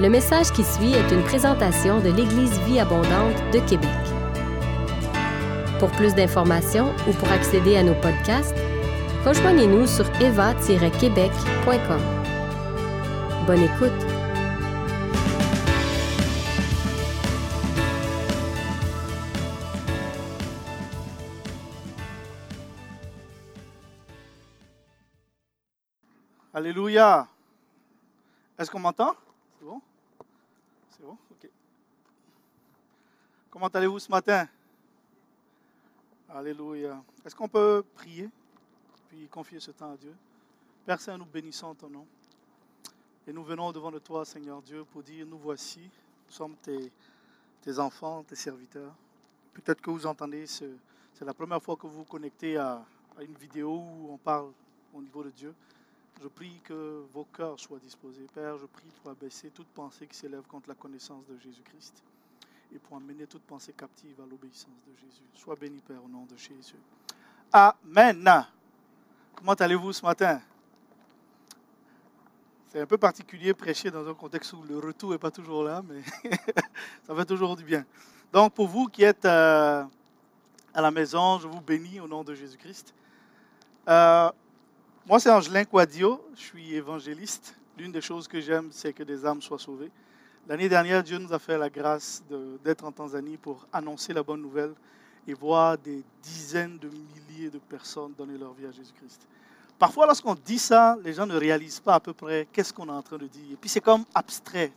Le message qui suit est une présentation de l'Église Vie Abondante de Québec. Pour plus d'informations ou pour accéder à nos podcasts, rejoignez-nous sur eva-québec.com. Bonne écoute! Alléluia. Est-ce qu'on m'entend? C'est bon C'est bon Ok. Comment allez-vous ce matin? Alléluia. Est-ce qu'on peut prier puis confier ce temps à Dieu? Père Saint, nous bénissons ton nom. Et nous venons devant de toi, Seigneur Dieu, pour dire, nous voici, nous sommes tes, tes enfants, tes serviteurs. Peut-être que vous entendez, ce- c'est la première fois que vous vous connectez à une vidéo où on parle au niveau de Dieu. Je prie que vos cœurs soient disposés. Père, je prie pour abaisser toute pensée qui s'élève contre la connaissance de Jésus-Christ et pour amener toute pensée captive à l'obéissance de Jésus. Sois béni, Père, au nom de Jésus. Amen. Comment allez-vous ce matin? C'est un peu particulier prêcher dans un contexte où le retour n'est pas toujours là, mais ça fait toujours du bien. Donc, pour vous qui êtes euh, à la maison, je vous bénis au nom de Jésus-Christ. Euh, moi, c'est Angelin Quadio, je suis évangéliste. L'une des choses que j'aime, c'est que des âmes soient sauvées. L'année dernière, Dieu nous a fait la grâce d'être en Tanzanie pour annoncer la bonne nouvelle et voir des dizaines de milliers de personnes donner leur vie à Jésus-Christ. Parfois, lorsqu'on dit ça, les gens ne réalisent pas à peu près qu'est-ce qu'on est en train de dire. Et puis, c'est comme abstrait.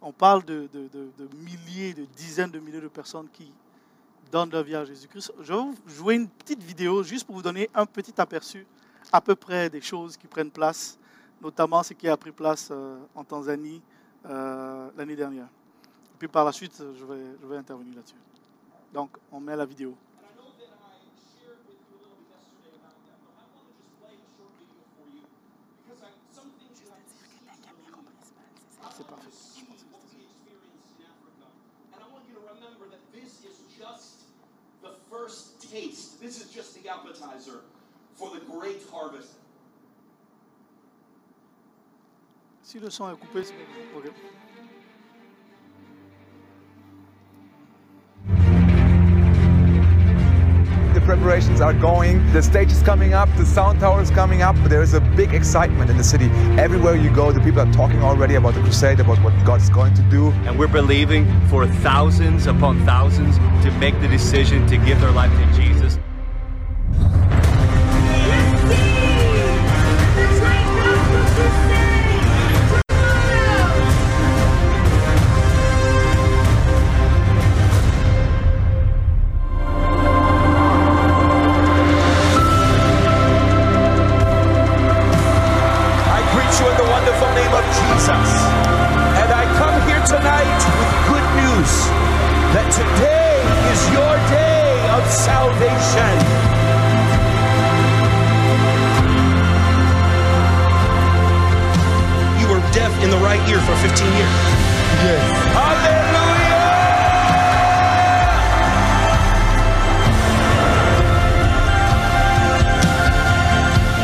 On parle de, de- de- de milliers, de dizaines de milliers de personnes qui donnent leur vie à Jésus-Christ. Je vais vous jouer une petite vidéo juste pour vous donner un petit aperçu à peu près des choses qui prennent place, notamment ce qui a pris place euh, en Tanzanie euh, l'année dernière. Et puis par la suite, je vais, intervenir là-dessus. Donc, on met la vidéo. C'est. This is just the appetizer for the great harvest. Si le son est coupé, c'est. Ok. The preparations are going, the stage is coming up, the sound tower is coming up. There is a big excitement in the city. Everywhere you go, the people are talking already about the crusade, about what God's going to do. And we're believing for thousands upon thousands to make the decision to give their life to Jesus. In the right ear for 15 years. Yes. Hallelujah!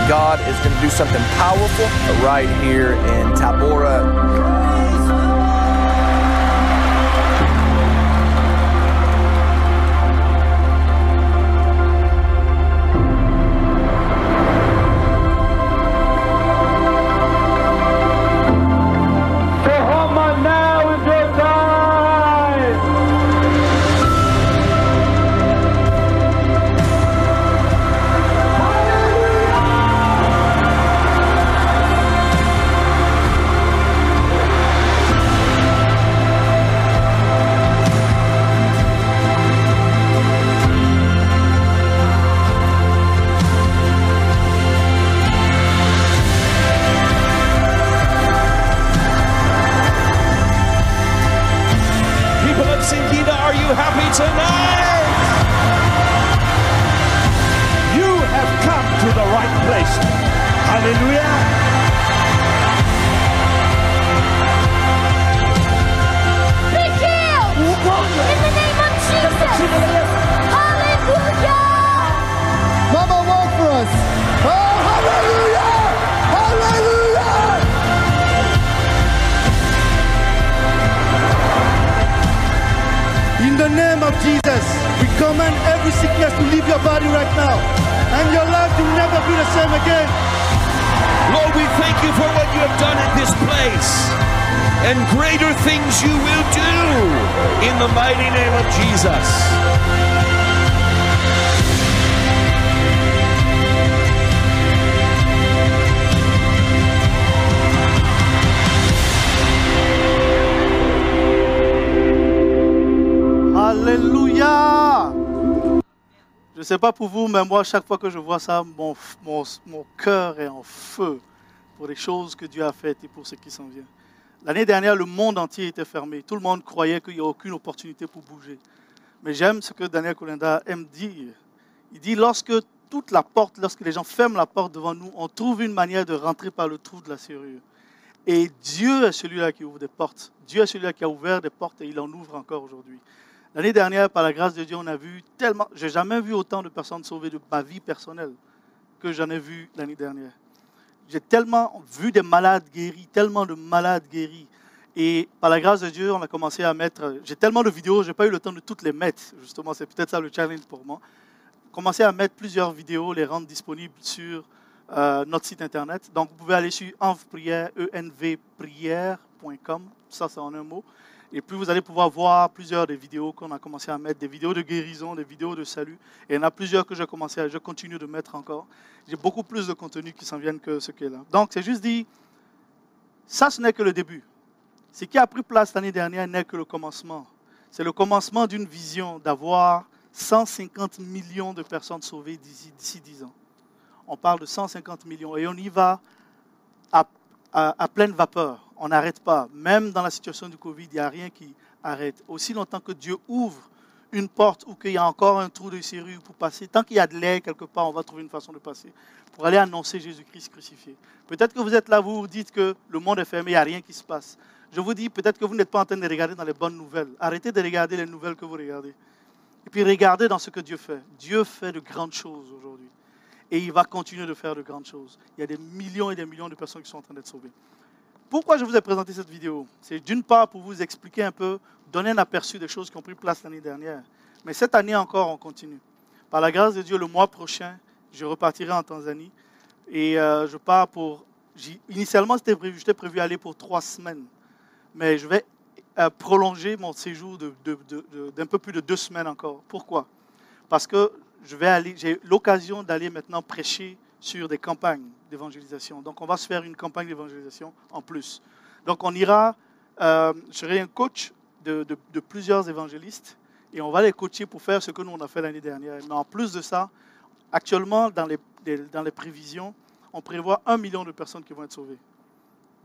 God is going to do something powerful right here in Tabora. tonight. You have come to the right place. Hallelujah. In the name of Jesus. name of Jesus, we command every sickness to leave your body right now. And your life will never be the same again. Lord, we thank you for what you have done in this place. And greater things you will do in the mighty name of Jesus. Alléluia. Je ne sais pas pour vous, mais moi, chaque fois que je vois ça, mon, mon, mon cœur est en feu pour les choses que Dieu a faites et pour ce qui s'en vient. L'année dernière, le monde entier était fermé. Tout le monde croyait qu'il n'y a aucune opportunité pour bouger. Mais j'aime ce que Daniel Colinda aime dire. Il dit, lorsque toute la porte, lorsque les gens ferment la porte devant nous, on trouve une manière de rentrer par le trou de la serrure. Et Dieu est celui-là qui ouvre des portes. Dieu est celui-là qui a ouvert des portes et il en ouvre encore aujourd'hui. L'année dernière, par la grâce de Dieu, on a vu tellement. J'ai jamais vu autant de personnes sauvées de ma vie personnelle que j'en ai vu l'année dernière. J'ai tellement vu des malades guéris, tellement de malades guéris. Et par la grâce de Dieu, on a commencé à mettre. J'ai tellement de vidéos, je n'ai pas eu le temps de toutes les mettre. Justement, c'est peut-être ça le challenge pour moi. Commencer à mettre plusieurs vidéos, les rendre disponibles sur euh, notre site internet. Donc, vous pouvez aller sur envprière, envprière.com. Ça, c'est en un mot. Et puis vous allez pouvoir voir plusieurs des vidéos qu'on a commencé à mettre, des vidéos de guérison, des vidéos de salut. Et il y en a plusieurs que j'ai commencé à, je continue de mettre encore. J'ai beaucoup plus de contenu qui s'en viennent que ce qui est là. Donc c'est juste dit, ça ce n'est que le début. Ce qui a pris place l'année dernière n'est que le commencement. C'est le commencement d'une vision d'avoir 150 millions de personnes sauvées d'ici, d'ici 10 ans. On parle de 150 millions et on y va à pleine vapeur on n'arrête pas. Même dans la situation du Covid, il n'y a rien qui arrête. Aussi longtemps que Dieu ouvre une porte ou qu'il y a encore un trou de serrure pour passer, tant qu'il y a de l'air quelque part, on va trouver une façon de passer pour aller annoncer Jésus-Christ crucifié. Peut-être que vous êtes là, vous vous dites que le monde est fermé, il n'y a rien qui se passe. Je vous dis, peut-être que vous n'êtes pas en train de regarder dans les bonnes nouvelles. Arrêtez de regarder les nouvelles que vous regardez. Et puis regardez dans ce que Dieu fait. Dieu fait de grandes choses aujourd'hui. Et il va continuer de faire de grandes choses. Il y a des millions et des millions de personnes qui sont en train d'être sauvées. Pourquoi je vous ai présenté cette vidéo? C'est d'une part pour vous expliquer un peu, donner un aperçu des choses qui ont pris place l'année dernière. Mais cette année encore, on continue. Par la grâce de Dieu, le mois prochain, je repartirai en Tanzanie. Et euh, je pars pour... Initialement, c'était prévu, j'étais prévu aller pour trois semaines. Mais je vais euh, prolonger mon séjour d'un peu plus de deux semaines encore. Pourquoi? Parce que j'ai l'occasion d'aller maintenant prêcher sur des campagnes d'évangélisation. Donc, on va se faire une campagne d'évangélisation en plus. Donc, on ira, euh, je serai un coach de, plusieurs évangélistes et on va les coacher pour faire ce que nous, on a fait l'année dernière. Mais en plus de ça, actuellement, dans les, dans les prévisions, on prévoit un million de personnes qui vont être sauvées.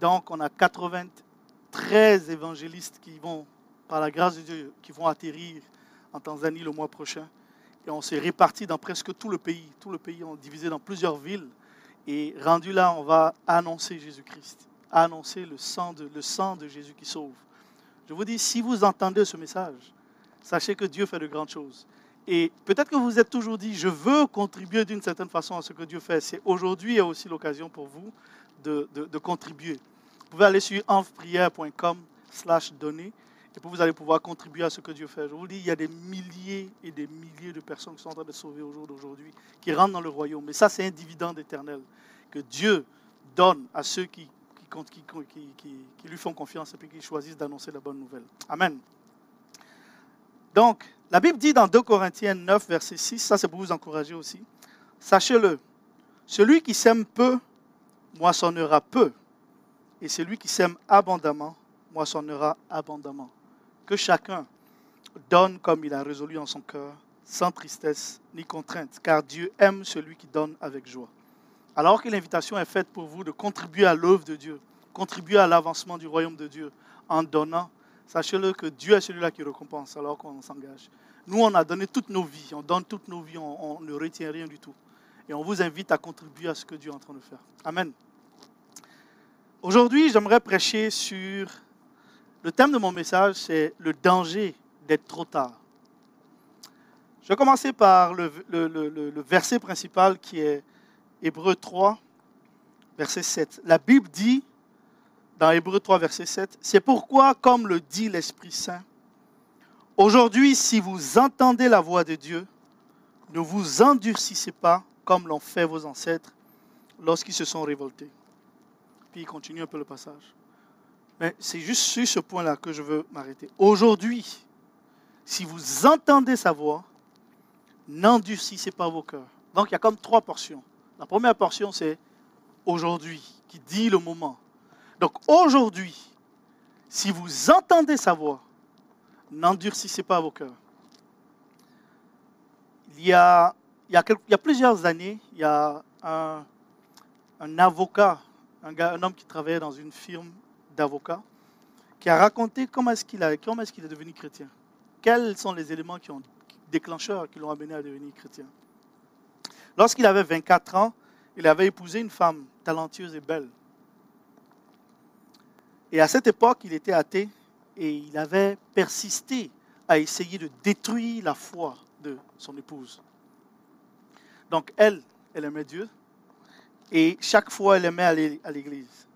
Donc, on a 93 évangélistes qui vont, par la grâce de Dieu, qui vont atterrir en Tanzanie le mois prochain. Et on s'est répartis dans presque tout le pays. Tout le pays, on est divisé dans plusieurs villes. Et rendu là, on va annoncer Jésus-Christ, annoncer le sang, de, le sang de Jésus qui sauve. Je vous dis, si vous entendez ce message, sachez que Dieu fait de grandes choses. Et peut-être que vous vous êtes toujours dit, je veux contribuer d'une certaine façon à ce que Dieu fait. C'est aujourd'hui aussi l'occasion pour vous de, contribuer. Vous pouvez aller sur envprière.com slash donner vous allez pouvoir contribuer à ce que Dieu fait. Je vous dis, il y a des milliers et des milliers de personnes qui sont en train de sauver au jour d'aujourd'hui, qui rentrent dans le royaume. Mais ça, c'est un dividende éternel que Dieu donne à ceux qui, lui font confiance et qui choisissent d'annoncer la bonne nouvelle. Amen. Donc, la Bible dit dans 2 Corinthiens 9, verset 6, ça c'est pour vous encourager aussi, sachez-le, celui qui sème peu, moissonnera peu, et celui qui sème abondamment, moissonnera abondamment que chacun donne comme il a résolu en son cœur, sans tristesse ni contrainte, car Dieu aime celui qui donne avec joie. Alors que l'invitation est faite pour vous de contribuer à l'œuvre de Dieu, contribuer à l'avancement du royaume de Dieu en donnant, sachez-le que Dieu est celui-là qui récompense alors qu'on s'engage. Nous, on a donné toutes nos vies, on donne toutes nos vies, on, on ne retient rien du tout. Et on vous invite à contribuer à ce que Dieu est en train de faire. Amen. Aujourd'hui, j'aimerais prêcher sur le thème de mon message, c'est le danger d'être trop tard. Je vais commencer par le, verset principal qui est Hébreu 3, verset 7. La Bible dit, dans Hébreu 3, verset 7, C'est pourquoi, comme le dit l'Esprit Saint, aujourd'hui, si vous entendez la voix de Dieu, ne vous endurcissez pas comme l'ont fait vos ancêtres lorsqu'ils se sont révoltés. Puis il continue un peu le passage. Mais c'est juste sur ce point-là que je veux m'arrêter. Aujourd'hui, si vous entendez sa voix, n'endurcissez pas vos cœurs. Donc il y a comme trois portions. La première portion, c'est aujourd'hui, qui dit le moment. Donc aujourd'hui, si vous entendez sa voix, n'endurcissez pas vos cœurs. Il y a, il y a, plusieurs années, il y a un, un avocat, un, gars, un homme qui travaillait dans une firme d'avocats, qui a raconté comment est-ce qu'il qu'il est devenu chrétien. Quels sont les éléments qui ont déclencheurs qui l'ont amené à devenir chrétien? Lorsqu'il avait 24 ans, il avait épousé une femme talentueuse et belle. Et à cette époque, il était athée et il avait persisté à essayer de détruire la foi de son épouse. Donc elle, elle aimait Dieu et chaque fois, elle aimait aller à l'église.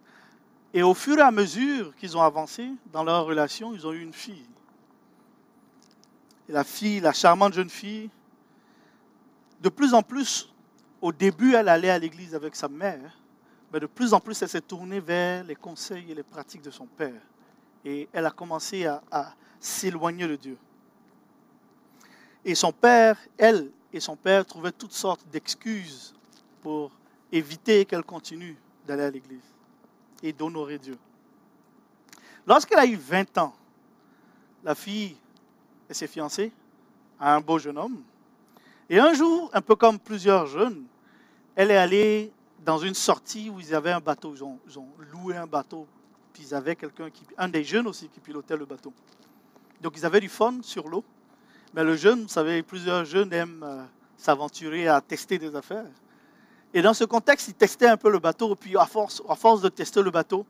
Et au fur et à mesure qu'ils ont avancé dans leur relation, ils ont eu une fille. Et la fille, la charmante jeune fille, de plus en plus, au début, elle allait à l'église avec sa mère, mais de plus en plus, elle s'est tournée vers les conseils et les pratiques de son père. Et elle a commencé à, à s'éloigner de Dieu. Et son père, elle et son père trouvaient toutes sortes d'excuses pour éviter qu'elle continue d'aller à l'église et d'honorer Dieu. Lorsqu'elle a eu 20 ans, la fille s'est fiancée à un beau jeune homme. Et un jour, un peu comme plusieurs jeunes, elle est allée dans une sortie où ils avaient un bateau. Ils ont, ils ont loué un bateau. Puis ils avaient quelqu'un qui, un des jeunes aussi qui pilotait le bateau. Donc ils avaient du fun sur l'eau. Mais le jeune, vous savez, plusieurs jeunes aiment euh, s'aventurer à tester des affaires. Et dans ce contexte, ils testaient un peu le bateau. Puis à force, à force de tester le bateau,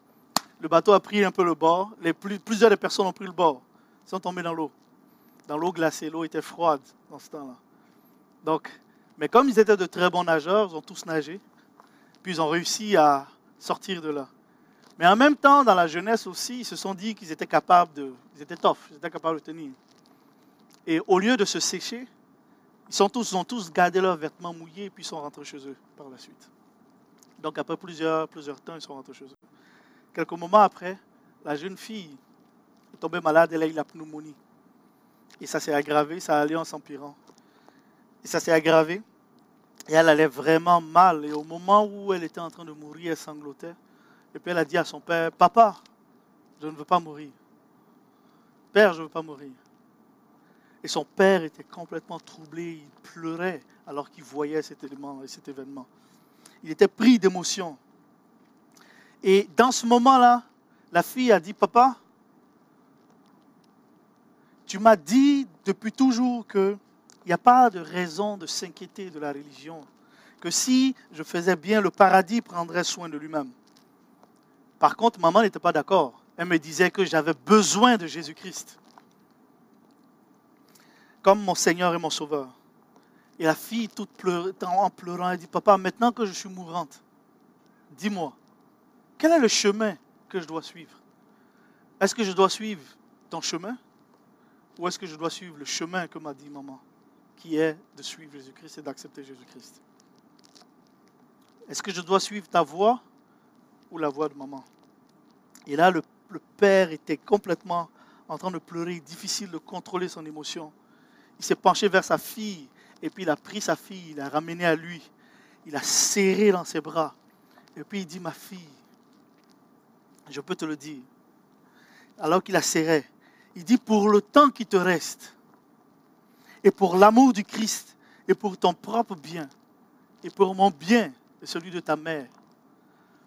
le bateau a pris un peu le bord. Les plus- plusieurs des personnes ont pris le bord. Ils sont tombés dans l'eau dans l'eau glacée. L'eau était froide dans ce temps-là. Donc, mais comme ils étaient de très bons nageurs, ils ont tous nagé. Puis ils ont réussi à sortir de là. Mais en même temps, dans la jeunesse aussi, ils se sont dit qu'ils étaient capables de. Ils étaient tough, ils étaient capables de tenir. Et au lieu de se sécher, sont tous, ils ont tous gardé leurs vêtements mouillés puis ils sont rentrés chez eux par la suite. Donc après plusieurs, plusieurs temps, ils sont rentrés chez eux. Quelques moments après, la jeune fille est tombée malade, elle a eu la pneumonie. Et ça s'est aggravé, ça allait en s'empirant. Et ça s'est aggravé. Et elle allait vraiment mal. Et au moment où elle était en train de mourir, elle sanglotait. Et puis elle a dit à son père, Papa, je ne veux pas mourir. Père, je ne veux pas mourir. Et son père était complètement troublé, il pleurait alors qu'il voyait cet élément, cet événement. Il était pris d'émotion. Et dans ce moment-là, la fille a dit, Papa, tu m'as dit depuis toujours qu'il n'y a pas de raison de s'inquiéter de la religion, que si je faisais bien, le paradis prendrait soin de lui-même. Par contre, maman n'était pas d'accord. Elle me disait que j'avais besoin de Jésus-Christ comme mon Seigneur et mon Sauveur. Et la fille, toute en pleurant, elle dit, Papa, maintenant que je suis mourante, dis-moi, quel est le chemin que je dois suivre? Est-ce que je dois suivre ton chemin? Ou est-ce que je dois suivre le chemin que m'a dit maman, qui est de suivre Jésus-Christ et d'accepter Jésus-Christ? Est-ce que je dois suivre ta voix ou la voix de maman? Et là, le père était complètement en train de pleurer, difficile de contrôler son émotion. Il s'est penché vers sa fille et puis il a pris sa fille, il l'a ramenée à lui, il l'a serré dans ses bras. Et puis il dit, ma fille, je peux te le dire, alors qu'il la serrait, il dit, pour le temps qui te reste, et pour l'amour du Christ, et pour ton propre bien, et pour mon bien et celui de ta mère,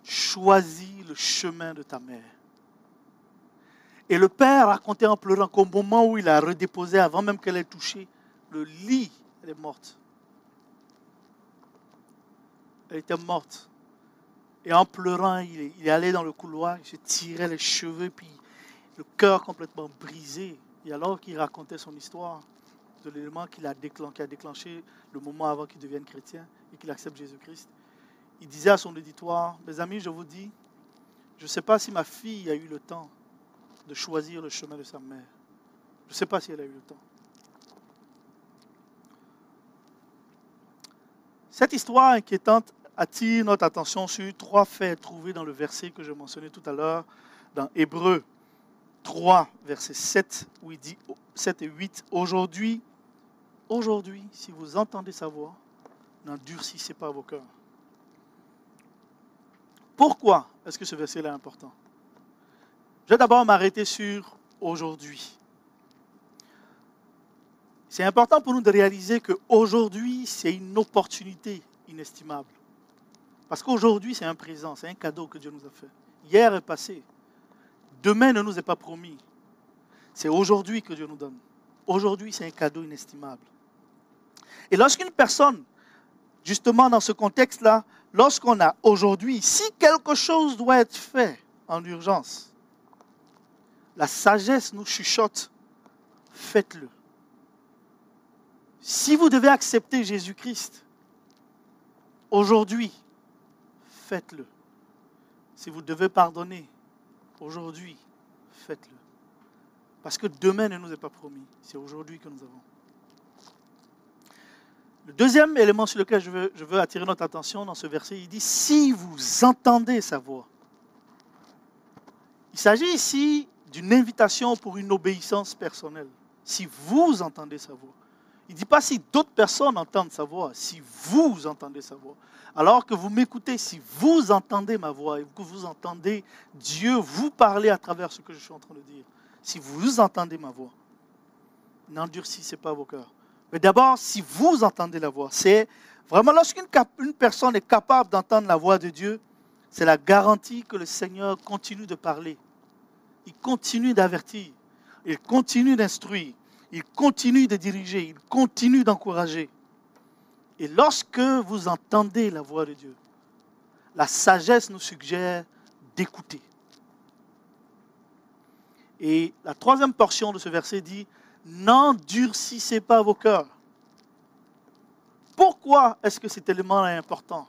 choisis le chemin de ta mère. Et le père racontait en pleurant qu'au moment où il a redéposé, avant même qu'elle ait touché le lit, elle est morte. Elle était morte. Et en pleurant, il est, il allé dans le couloir, il se tirait les cheveux, puis le cœur complètement brisé. Et alors qu'il racontait son histoire, de l'élément déclen- qui a déclenché le moment avant qu'il devienne chrétien et qu'il accepte Jésus-Christ, il disait à son auditoire, mes amis, je vous dis, je ne sais pas si ma fille a eu le temps de choisir le chemin de sa mère. Je ne sais pas si elle a eu le temps. Cette histoire inquiétante attire notre attention sur trois faits trouvés dans le verset que je mentionnais tout à l'heure, dans Hébreu 3, verset 7, où il dit 7 et 8, aujourd'hui, aujourd'hui, si vous entendez sa voix, n'endurcissez pas vos cœurs. Pourquoi est-ce que ce verset-là est important? Je vais d'abord m'arrêter sur aujourd'hui. C'est important pour nous de réaliser qu'aujourd'hui, c'est une opportunité inestimable. Parce qu'aujourd'hui, c'est un présent, c'est un cadeau que Dieu nous a fait. Hier est passé. Demain ne nous est pas promis. C'est aujourd'hui que Dieu nous donne. Aujourd'hui, c'est un cadeau inestimable. Et lorsqu'une personne, justement dans ce contexte-là, lorsqu'on a aujourd'hui, si quelque chose doit être fait en urgence, la sagesse nous chuchote, faites-le. Si vous devez accepter Jésus-Christ, aujourd'hui, faites-le. Si vous devez pardonner, aujourd'hui, faites-le. Parce que demain ne nous est pas promis. C'est aujourd'hui que nous avons. Le deuxième élément sur lequel je veux, attirer notre attention dans ce verset, il dit, si vous entendez sa voix. Il s'agit ici d'une invitation pour une obéissance personnelle. Si vous entendez sa voix. Il ne dit pas si d'autres personnes entendent sa voix, si vous entendez sa voix. Alors que vous m'écoutez, si vous entendez ma voix et que vous entendez Dieu vous parler à travers ce que je suis en train de dire, si vous entendez ma voix, n'endurcissez pas vos cœurs. Mais d'abord, si vous entendez la voix, c'est vraiment lorsqu'une une personne est capable d'entendre la voix de Dieu, c'est la garantie que le Seigneur continue de parler. Il continue d'avertir, il continue d'instruire, il continue de diriger, il continue d'encourager. Et lorsque vous entendez la voix de Dieu, la sagesse nous suggère d'écouter. Et la troisième portion de ce verset dit, n'endurcissez pas vos cœurs. Pourquoi est-ce que cet élément est important?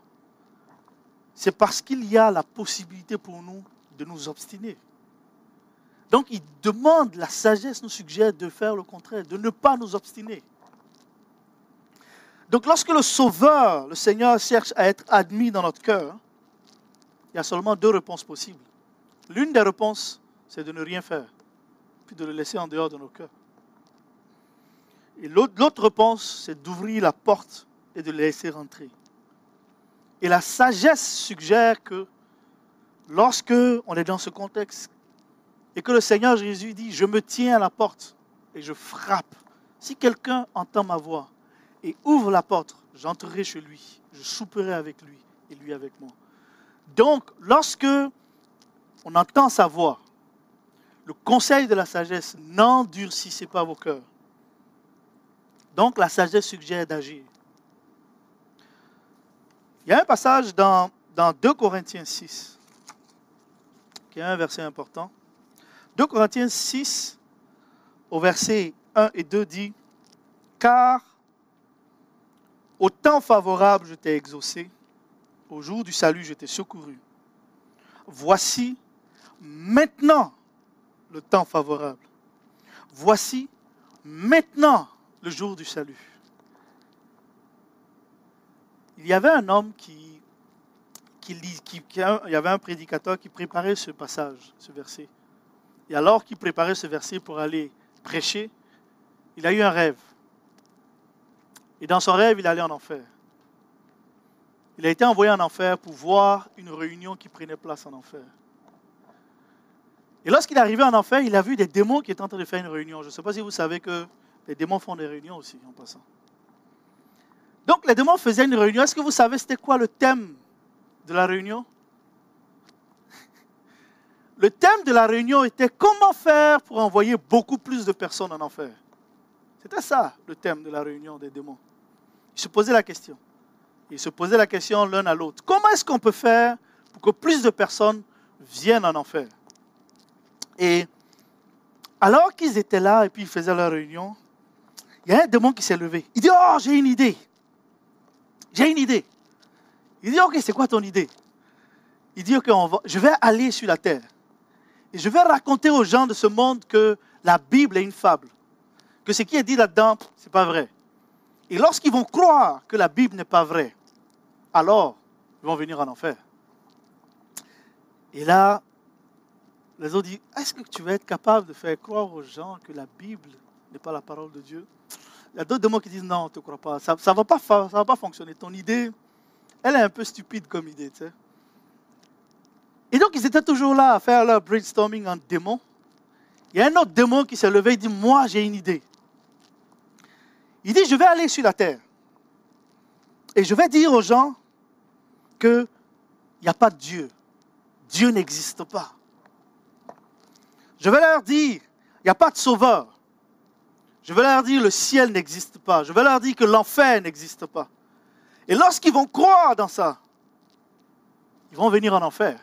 C'est parce qu'il y a la possibilité pour nous de nous obstiner. Donc il demande, la sagesse nous suggère de faire le contraire, de ne pas nous obstiner. Donc lorsque le Sauveur, le Seigneur, cherche à être admis dans notre cœur, il y a seulement deux réponses possibles. L'une des réponses, c'est de ne rien faire, puis de le laisser en dehors de nos cœurs. Et l'autre réponse, c'est d'ouvrir la porte et de le laisser rentrer. Et la sagesse suggère que lorsque on est dans ce contexte et que le Seigneur Jésus dit, je me tiens à la porte et je frappe. Si quelqu'un entend ma voix et ouvre la porte, j'entrerai chez lui, je souperai avec lui et lui avec moi. Donc, lorsque on entend sa voix, le conseil de la sagesse, n'endurcissez pas vos cœurs. Donc, la sagesse suggère d'agir. Il y a un passage dans, dans 2 Corinthiens 6, qui est un verset important. 2 Corinthiens 6, au verset 1 et 2 dit, Car au temps favorable je t'ai exaucé, au jour du salut je t'ai secouru. Voici maintenant le temps favorable. Voici maintenant le jour du salut. Il y avait un homme qui, qui, qui, qui il y avait un prédicateur qui préparait ce passage, ce verset. Et alors qu'il préparait ce verset pour aller prêcher, il a eu un rêve. Et dans son rêve, il allait en enfer. Il a été envoyé en enfer pour voir une réunion qui prenait place en enfer. Et lorsqu'il est arrivé en enfer, il a vu des démons qui étaient en train de faire une réunion. Je ne sais pas si vous savez que les démons font des réunions aussi, en passant. Donc les démons faisaient une réunion. Est-ce que vous savez c'était quoi le thème de la réunion? Le thème de la réunion était comment faire pour envoyer beaucoup plus de personnes en enfer. C'était ça le thème de la réunion des démons. Ils se posaient la question. Ils se posaient la question l'un à l'autre. Comment est-ce qu'on peut faire pour que plus de personnes viennent en enfer? Et alors qu'ils étaient là et puis ils faisaient leur réunion, il y a un démon qui s'est levé. Il dit, oh, j'ai une idée. J'ai une idée. Il dit, ok, c'est quoi ton idée? Il dit, ok, je vais aller sur la terre. Et je vais raconter aux gens de ce monde que la Bible est une fable. Que ce qui est dit là-dedans, ce n'est pas vrai. Et lorsqu'ils vont croire que la Bible n'est pas vraie, alors ils vont venir en enfer. Et là, Les autres disent, est-ce que tu vas être capable de faire croire aux gens que la Bible n'est pas la parole de Dieu? Il y a d'autres démons qui disent, non, on ne te crois pas. Ça ne va, pas va pas fonctionner. Ton idée, elle est un peu stupide comme idée. tu sais. Et donc, ils étaient toujours là à faire leur brainstorming en démon. Il y a un autre démon qui s'est levé et dit, moi, j'ai une idée. Il dit, je vais aller sur la terre. Et je vais dire aux gens qu'il n'y a pas de Dieu. Dieu n'existe pas. Je vais leur dire, il n'y a pas de sauveur. Je vais leur dire, le ciel n'existe pas. Je vais leur dire que l'enfer n'existe pas. Et lorsqu'ils vont croire dans ça, ils vont venir en enfer.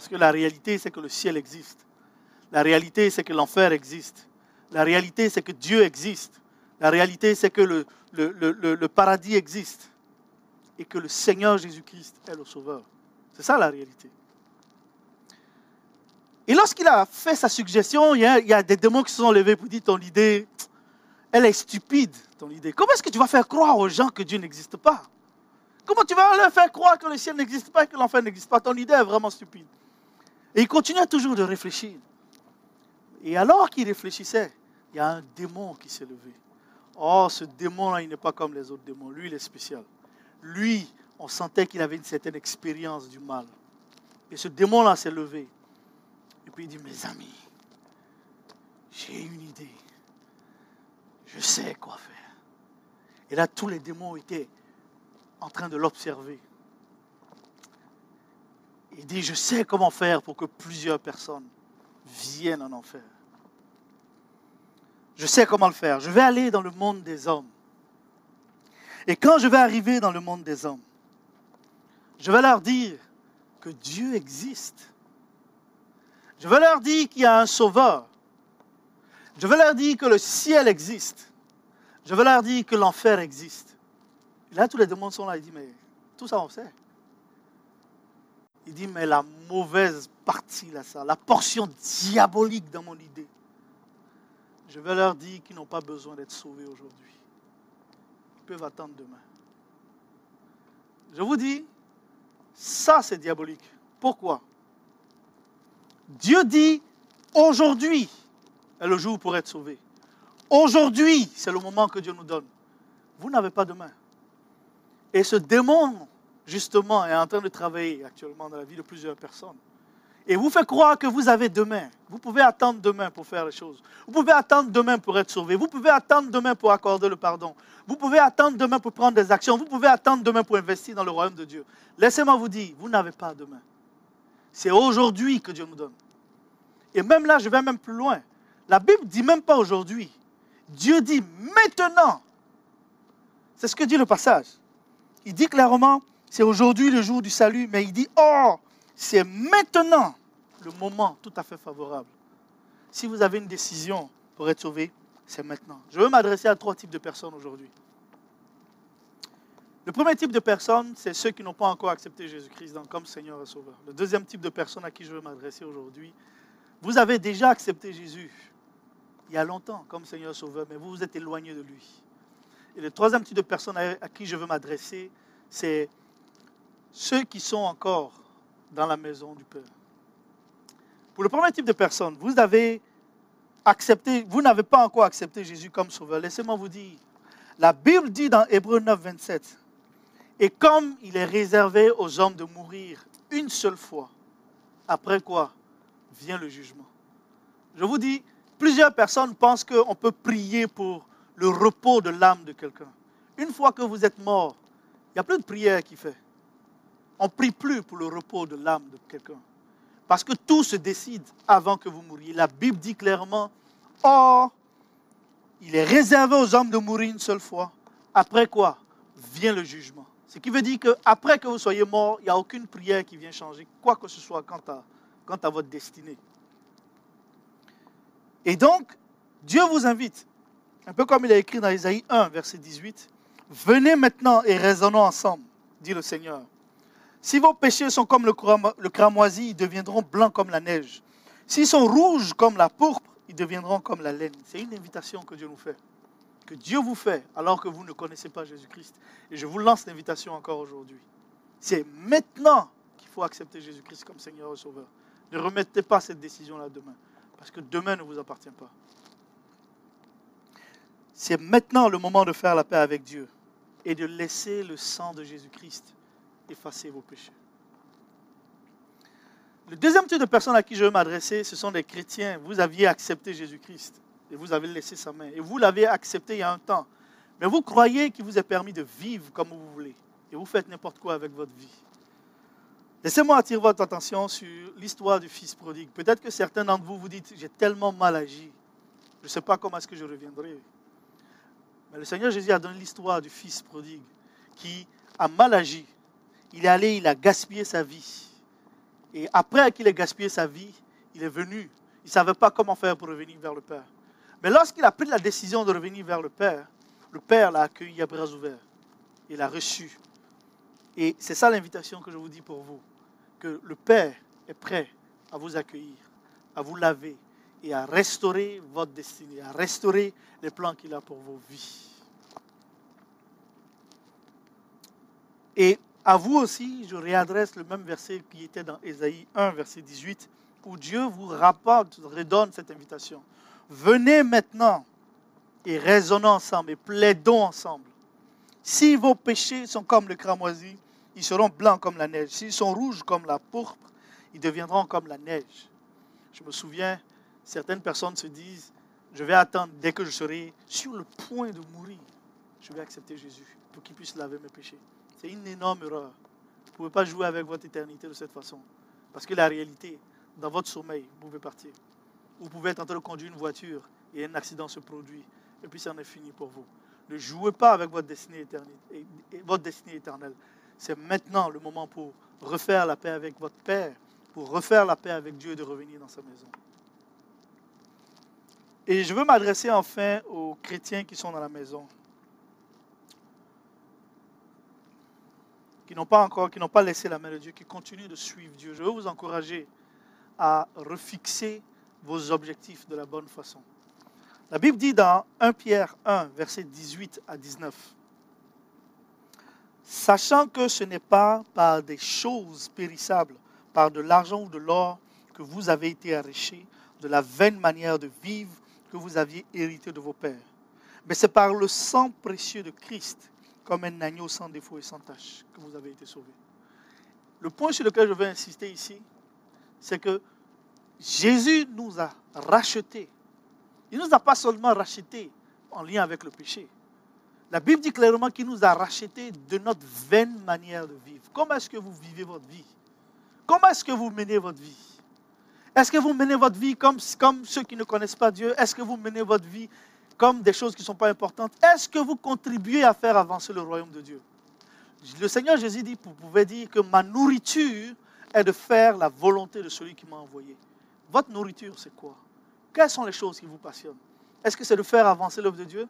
Parce que la réalité, c'est que le ciel existe. La réalité, c'est que l'enfer existe. La réalité, c'est que Dieu existe. La réalité, c'est que le, paradis existe. Et que le Seigneur Jésus-Christ est le sauveur. C'est ça la réalité. Et lorsqu'il a fait sa suggestion, il y, a, il y a des démons qui se sont levés pour dire ton idée, elle est stupide, ton idée. Comment est-ce que tu vas faire croire aux gens que Dieu n'existe pas? Comment tu vas leur faire croire que le ciel n'existe pas et que l'enfer n'existe pas? Ton idée est vraiment stupide. Et il continuait toujours de réfléchir. Et alors qu'il réfléchissait, il y a un démon qui s'est levé. Oh, ce démon-là, il n'est pas comme les autres démons. Lui, il est spécial. Lui, on sentait qu'il avait une certaine expérience du mal. Et ce démon-là s'est levé. Et puis il dit, mes amis, j'ai une idée. Je sais quoi faire. Et là, tous les démons étaient en train de l'observer. Il dit, je sais comment faire pour que plusieurs personnes viennent en enfer. Je sais comment le faire. Je vais aller dans le monde des hommes. Et quand je vais arriver dans le monde des hommes, je vais leur dire que Dieu existe. Je vais leur dire qu'il y a un sauveur. Je vais leur dire que le ciel existe. Je vais leur dire que l'enfer existe. Et là, tous les démons sont là. Il dit, mais tout ça, on sait. Il dit, mais la mauvaise partie, là, ça, la portion diabolique dans mon idée, je vais leur dire qu'ils n'ont pas besoin d'être sauvés aujourd'hui. Ils peuvent attendre demain. Je vous dis, ça c'est diabolique. Pourquoi? Dieu dit, aujourd'hui est le jour pour être sauvé. Aujourd'hui, c'est le moment que Dieu nous donne. Vous n'avez pas demain. Et ce démon, justement, est en train de travailler actuellement dans la vie de plusieurs personnes. Et vous fait croire que vous avez demain. Vous pouvez attendre demain pour faire les choses. Vous pouvez attendre demain pour être sauvé. Vous pouvez attendre demain pour accorder le pardon. Vous pouvez attendre demain pour prendre des actions. Vous pouvez attendre demain pour investir dans le royaume de Dieu. Laissez-moi vous dire, vous n'avez pas demain. C'est aujourd'hui que Dieu nous donne. Et même là, je vais même plus loin. La Bible dit même pas aujourd'hui. Dieu dit maintenant. C'est ce que dit le passage. Il dit clairement, c'est aujourd'hui le jour du salut, mais il dit, oh, c'est maintenant le moment tout à fait favorable. Si vous avez une décision pour être sauvé, c'est maintenant. Je veux m'adresser à trois types de personnes aujourd'hui. Le premier type de personnes, c'est ceux qui n'ont pas encore accepté Jésus-Christ comme Seigneur et Sauveur. Le deuxième type de personnes à qui je veux m'adresser aujourd'hui, vous avez déjà accepté Jésus il y a longtemps comme Seigneur et Sauveur, mais vous vous êtes éloigné de lui. Et le troisième type de personnes à qui je veux m'adresser, c'est ceux qui sont encore dans la maison du Père. Pour le premier type de personnes, vous avez accepté, vous n'avez pas encore accepté Jésus comme sauveur. Laissez-moi vous dire, la Bible dit dans Hébreu 9, 27, et comme il est réservé aux hommes de mourir une seule fois, après quoi vient le jugement. Je vous dis, plusieurs personnes pensent qu'on peut prier pour le repos de l'âme de quelqu'un. Une fois que vous êtes mort, il n'y a plus de prière qui fait. On ne prie plus pour le repos de l'âme de quelqu'un. Parce que tout se décide avant que vous mouriez. La Bible dit clairement, Or, il est réservé aux hommes de mourir une seule fois. Après quoi Vient le jugement. Ce qui veut dire qu'après que vous soyez mort, il n'y a aucune prière qui vient changer quoi que ce soit quant à, votre destinée. Et donc, Dieu vous invite, un peu comme il a écrit dans Isaïe 1, verset 18, Venez maintenant et raisonnons ensemble, dit le Seigneur. Si vos péchés sont comme le, cram- le cramoisi, ils deviendront blancs comme la neige. S'ils sont rouges comme la pourpre, ils deviendront comme la laine. C'est une invitation que Dieu nous fait. Que Dieu vous fait alors que vous ne connaissez pas Jésus-Christ. Et je vous lance l'invitation encore aujourd'hui. C'est maintenant qu'il faut accepter Jésus-Christ comme Seigneur et Sauveur. Ne remettez pas cette décision-là demain, parce que demain ne vous appartient pas. C'est maintenant le moment de faire la paix avec Dieu et de laisser le sang de Jésus-Christ effacer vos péchés. Le deuxième type de personnes à qui je veux m'adresser, ce sont des chrétiens. Vous aviez accepté Jésus-Christ et vous avez laissé sa main. Et vous l'avez accepté il y a un temps. Mais vous croyez qu'il vous est permis de vivre comme vous voulez. Et vous faites n'importe quoi avec votre vie. Laissez-moi attirer votre attention sur l'histoire du fils prodigue. Peut-être que certains d'entre vous vous dites, j'ai tellement mal agi. Je ne sais pas comment est-ce que je reviendrai. Mais le Seigneur Jésus a donné l'histoire du fils prodigue qui a mal agi. Il est allé, il a gaspillé sa vie. Et après qu'il ait gaspillé sa vie, il est venu. Il ne savait pas comment faire pour revenir vers le Père. Mais lorsqu'il a pris la décision de revenir vers le Père, le Père l'a accueilli à bras ouverts. Il l'a reçu. Et c'est ça l'invitation que je vous dis pour vous. Que le Père est prêt à vous accueillir, à vous laver et à restaurer votre destinée, à restaurer les plans qu'il a pour vos vies. Et à vous aussi, je réadresse le même verset qui était dans Ésaïe 1, verset 18, où Dieu vous rapporte, redonne cette invitation. Venez maintenant et raisonnons ensemble et plaidons ensemble. Si vos péchés sont comme le cramoisi, ils seront blancs comme la neige. S'ils sont rouges comme la pourpre, ils deviendront comme la neige. Je me souviens, certaines personnes se disent, je vais attendre dès que je serai sur le point de mourir, je vais accepter Jésus pour qu'il puisse laver mes péchés. C'est une énorme erreur. Vous ne pouvez pas jouer avec votre éternité de cette façon. Parce que la réalité, dans votre sommeil, vous pouvez partir. Vous pouvez être en train de conduire une voiture et un accident se produit. Et puis ça en est fini pour vous. Ne jouez pas avec votre destinée. Votre destinée éternelle. C'est maintenant le moment pour refaire la paix avec votre Père, pour refaire la paix avec Dieu et de revenir dans sa maison. Et je veux m'adresser enfin aux chrétiens qui sont dans la maison. Qui n'ont pas encore, qui n'ont pas laissé la main de Dieu, qui continuent de suivre Dieu. Je veux vous encourager à refixer vos objectifs de la bonne façon. La Bible dit dans 1 Pierre 1, versets 18 à 19, Sachant que ce n'est pas par des choses périssables, par de l'argent ou de l'or, que vous avez été arrachés de la vaine manière de vivre que vous aviez hérité de vos pères, mais c'est par le sang précieux de Christ comme un agneau sans défaut et sans tache que vous avez été sauvé. Le point sur lequel je veux insister ici, c'est que Jésus nous a rachetés. Il ne nous a pas seulement rachetés en lien avec le péché. La Bible dit clairement qu'il nous a rachetés de notre vaine manière de vivre. Comment est-ce que vous vivez votre vie? Comment est-ce que vous menez votre vie? Est-ce que vous menez votre vie comme, comme ceux qui ne connaissent pas Dieu? Est-ce que vous menez votre vie comme des choses qui ne sont pas importantes, est-ce que vous contribuez à faire avancer le royaume de Dieu? Le Seigneur Jésus dit, vous pouvez dire que ma nourriture est de faire la volonté de celui qui m'a envoyé. Votre nourriture, c'est quoi? Quelles sont les choses qui vous passionnent? Est-ce que c'est de faire avancer l'œuvre de Dieu?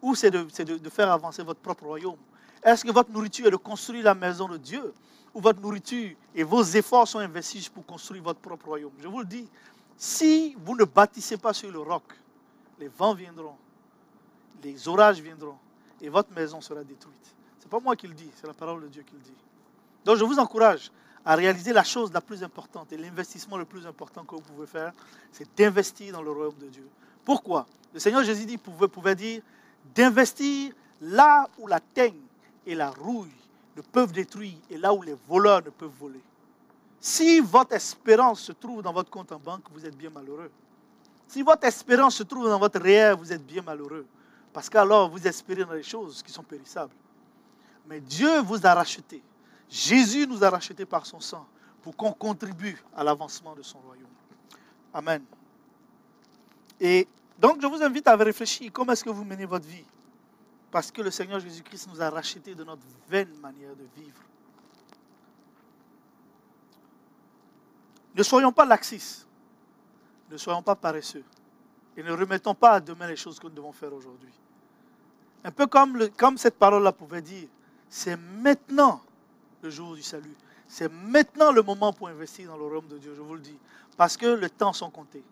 Ou c'est de, de, de faire avancer votre propre royaume? Est-ce que votre nourriture est de construire la maison de Dieu? Ou votre nourriture et vos efforts sont investis pour construire votre propre royaume? Je vous le dis, si vous ne bâtissez pas sur le roc, les vents viendront, les orages viendront et votre maison sera détruite. Ce n'est pas moi qui le dis, c'est la parole de Dieu qui le dit. Donc je vous encourage à réaliser la chose la plus importante et l'investissement le plus important que vous pouvez faire, c'est d'investir dans le royaume de Dieu. Pourquoi? Le Seigneur Jésus dit, pouvait, pouvait dire d'investir là où la teigne et la rouille ne peuvent détruire et là où les voleurs ne peuvent voler. Si votre espérance se trouve dans votre compte en banque, vous êtes bien malheureux. Si votre espérance se trouve dans votre réel, vous êtes bien malheureux. Parce qu'alors, vous espérez dans les choses qui sont périssables. Mais Dieu vous a racheté. Jésus nous a rachetés par son sang pour qu'on contribue à l'avancement de son royaume. Amen. Et donc, je vous invite à réfléchir comment est-ce que vous menez votre vie? Parce que le Seigneur Jésus-Christ nous a rachetés de notre vaine manière de vivre. Ne soyons pas laxistes. Ne soyons pas paresseux. Et ne remettons pas à demain les choses que nous devons faire aujourd'hui. Un peu comme, comme cette parole-là pouvait dire, c'est maintenant le jour du salut. C'est maintenant le moment pour investir dans le royaume de Dieu, je vous le dis. Parce que le temps sont comptés.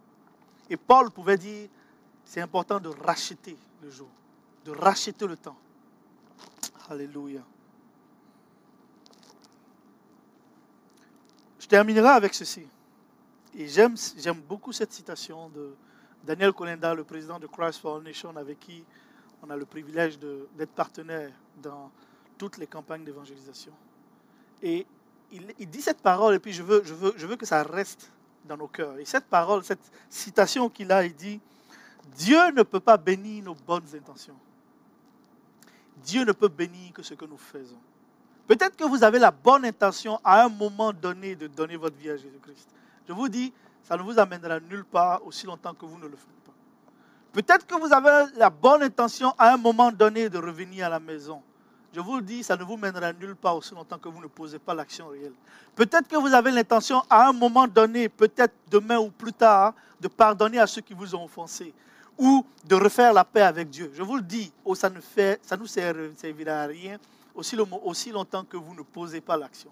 Et Paul pouvait dire, c'est important de racheter le jour, de racheter le temps. Alléluia. Je terminerai avec ceci. Et j'aime, j'aime beaucoup cette citation de Daniel Kolenda, le président de Christ Foundation, avec qui on a le privilège d'être partenaire dans toutes les campagnes d'évangélisation. Et il, il dit cette parole, et puis je veux, je, veux, je veux que ça reste dans nos cœurs. Et cette parole, cette citation qu'il a, il dit, Dieu ne peut pas bénir nos bonnes intentions. Dieu ne peut bénir que ce que nous faisons. Peut-être que vous avez la bonne intention à un moment donné de donner votre vie à Jésus-Christ. Je vous dis, ça ne vous amènera nulle part aussi longtemps que vous ne le faites pas. Peut-être que vous avez la bonne intention à un moment donné de revenir à la maison. Je vous le dis, ça ne vous mènera nulle part aussi longtemps que vous ne posez pas l'action réelle. Peut-être que vous avez l'intention à un moment donné, peut-être demain ou plus tard, de pardonner à ceux qui vous ont offensé ou de refaire la paix avec Dieu. Je vous le dis, oh, ça ne fait, ça nous servira à rien aussi longtemps que vous ne posez pas l'action.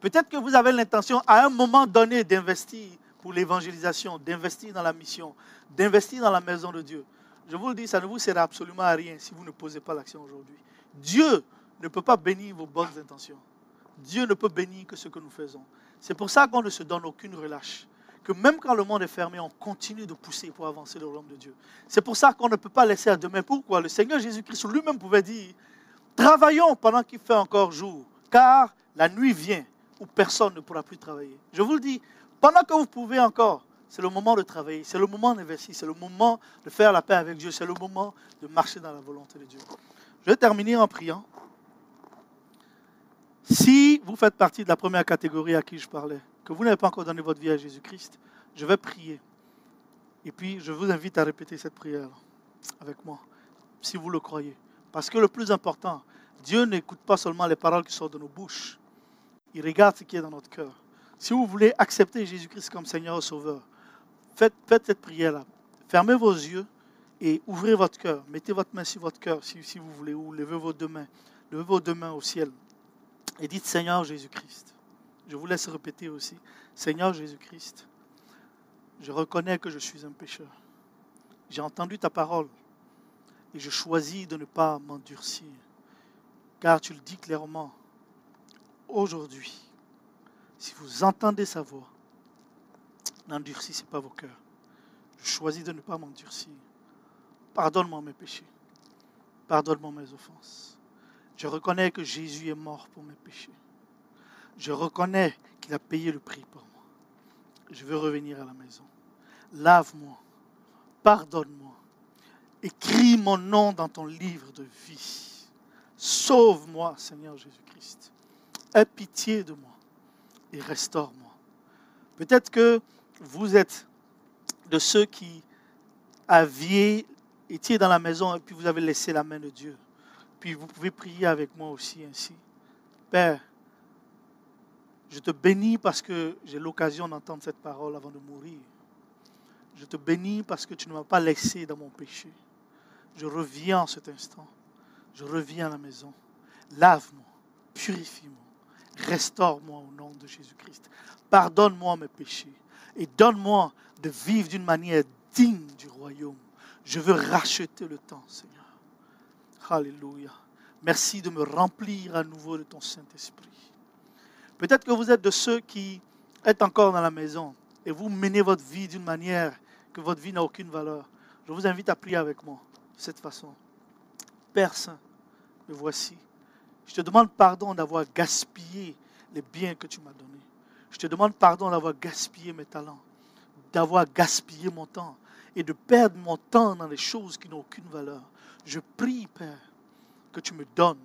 Peut-être que vous avez l'intention à un moment donné d'investir pour l'évangélisation, d'investir dans la mission, d'investir dans la maison de Dieu. Je vous le dis, ça ne vous sert absolument à rien si vous ne posez pas l'action aujourd'hui. Dieu ne peut pas bénir vos bonnes intentions. Dieu ne peut bénir que ce que nous faisons. C'est pour ça qu'on ne se donne aucune relâche. Que même quand le monde est fermé, on continue de pousser pour avancer le royaume de Dieu. C'est pour ça qu'on ne peut pas laisser à demain. Pourquoi? Le Seigneur Jésus-Christ lui-même pouvait dire Travaillons pendant qu'il fait encore jour, car la nuit vient où personne ne pourra plus travailler. Je vous le dis, pendant que vous pouvez encore, c'est le moment de travailler, c'est le moment d'investir, c'est le moment de faire la paix avec Dieu, c'est le moment de marcher dans la volonté de Dieu. Je vais terminer en priant. Si vous faites partie de la première catégorie à qui je parlais, que vous n'avez pas encore donné votre vie à Jésus-Christ, je vais prier. Et puis, je vous invite à répéter cette prière avec moi, si vous le croyez. Parce que le plus important, Dieu n'écoute pas seulement les paroles qui sortent de nos bouches, il regarde ce qui est dans notre cœur. Si vous voulez accepter Jésus-Christ comme Seigneur et Sauveur, faites, cette prière-là. Fermez vos yeux et ouvrez votre cœur. Mettez votre main sur votre cœur si vous voulez, ou levez vos deux mains. Levez vos deux mains au ciel. Et dites Seigneur Jésus-Christ. Je vous laisse répéter aussi. Seigneur Jésus-Christ, je reconnais que je suis un pécheur. J'ai entendu ta parole et je choisis de ne pas m'endurcir. Car tu le dis clairement, aujourd'hui, si vous entendez sa voix, n'endurcissez pas vos cœurs. Je choisis de ne pas m'endurcir. Pardonne-moi mes péchés. Pardonne-moi mes offenses. Je reconnais que Jésus est mort pour mes péchés. Je reconnais qu'il a payé le prix pour moi. Je veux revenir à la maison. Lave-moi. Pardonne-moi. Écris mon nom dans ton livre de vie. Sauve-moi, Seigneur Jésus-Christ. Aie pitié de moi et restaure-moi. Peut-être que vous êtes de ceux qui aviez, étiez dans la maison et puis vous avez laissé la main de Dieu. Puis vous pouvez prier avec moi aussi ainsi. Père, je te bénis parce que j'ai l'occasion d'entendre cette parole avant de mourir. Je te bénis parce que tu ne m'as pas laissé dans mon péché. Je reviens en cet instant. Je reviens à la maison. Lave-moi, purifie-moi, restaure-moi au nom de Jésus-Christ. Pardonne-moi mes péchés et donne-moi de vivre d'une manière digne du royaume. Je veux racheter le temps, Seigneur. Alléluia. Merci de me remplir à nouveau de ton Saint-Esprit. Peut-être que vous êtes de ceux qui êtes encore dans la maison et vous menez votre vie d'une manière que votre vie n'a aucune valeur. Je vous invite à prier avec moi de cette façon. Père Saint, me voici. Je te demande pardon d'avoir gaspillé les biens que tu m'as donnés. Je te demande pardon d'avoir gaspillé mes talents, d'avoir gaspillé mon temps et de perdre mon temps dans les choses qui n'ont aucune valeur. Je prie, Père, que tu me donnes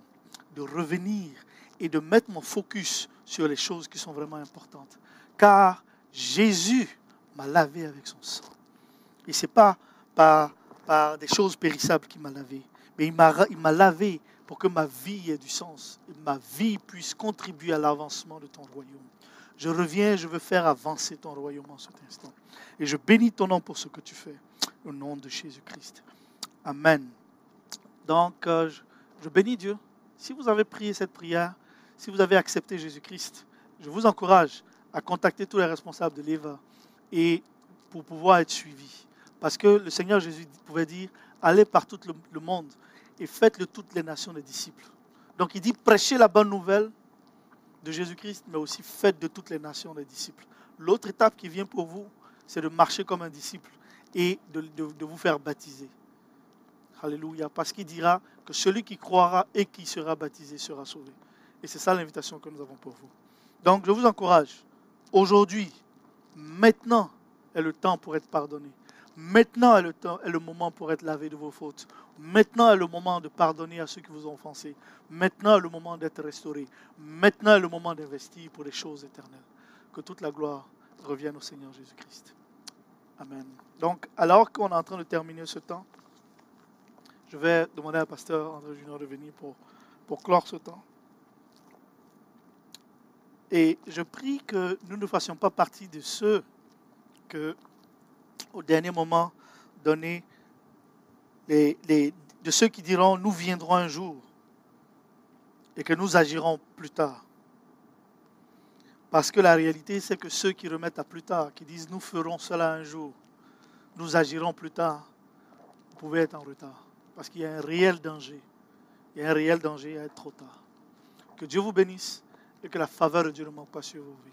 de revenir et de mettre mon focus sur les choses qui sont vraiment importantes. Car Jésus m'a lavé avec son sang. Et ce n'est pas par, des choses périssables qu'il m'a lavé, mais il m'a, il m'a lavé pour que ma vie ait du sens et ma vie puisse contribuer à l'avancement de ton royaume. Je reviens, je veux faire avancer ton royaume en cet instant. Et je bénis ton nom pour ce que tu fais, au nom de Jésus-Christ. Amen. Donc, euh, je, bénis Dieu. Si vous avez prié cette prière, si vous avez accepté Jésus-Christ, je vous encourage à contacter tous les responsables de l'EVA et pour pouvoir être suivi. Parce que le Seigneur Jésus pouvait dire, allez par tout le monde et faites-le toutes les nations des disciples. Donc il dit, prêchez la bonne nouvelle de Jésus-Christ, mais aussi faites de toutes les nations des disciples. L'autre étape qui vient pour vous, c'est de marcher comme un disciple et de, de- de vous faire baptiser. Alléluia. Parce qu'il dira que celui qui croira et qui sera baptisé sera sauvé. Et c'est ça l'invitation que nous avons pour vous. Donc je vous encourage. Aujourd'hui, maintenant est le temps pour être pardonné. Maintenant est le, temps, est le moment pour être lavé de vos fautes. Maintenant est le moment de pardonner à ceux qui vous ont offensés. Maintenant est le moment d'être restauré. Maintenant est le moment d'investir pour les choses éternelles. Que toute la gloire revienne au Seigneur Jésus-Christ. Amen. Donc, alors qu'on est en train de terminer ce temps, je vais demander à Pasteur André Junior de venir pour, pour clore ce temps. Et je prie que nous ne fassions pas partie de ceux que, au dernier moment, les, les- de ceux qui diront nous viendrons un jour et que nous agirons plus tard. Parce que la réalité, c'est que ceux qui remettent à plus tard, qui disent nous ferons cela un jour, nous agirons plus tard, vous pouvez être en retard. Parce qu'il y a un réel danger. Il y a un réel danger à être trop tard. Que Dieu vous bénisse et que la faveur de Dieu ne manque pas sur vos vies.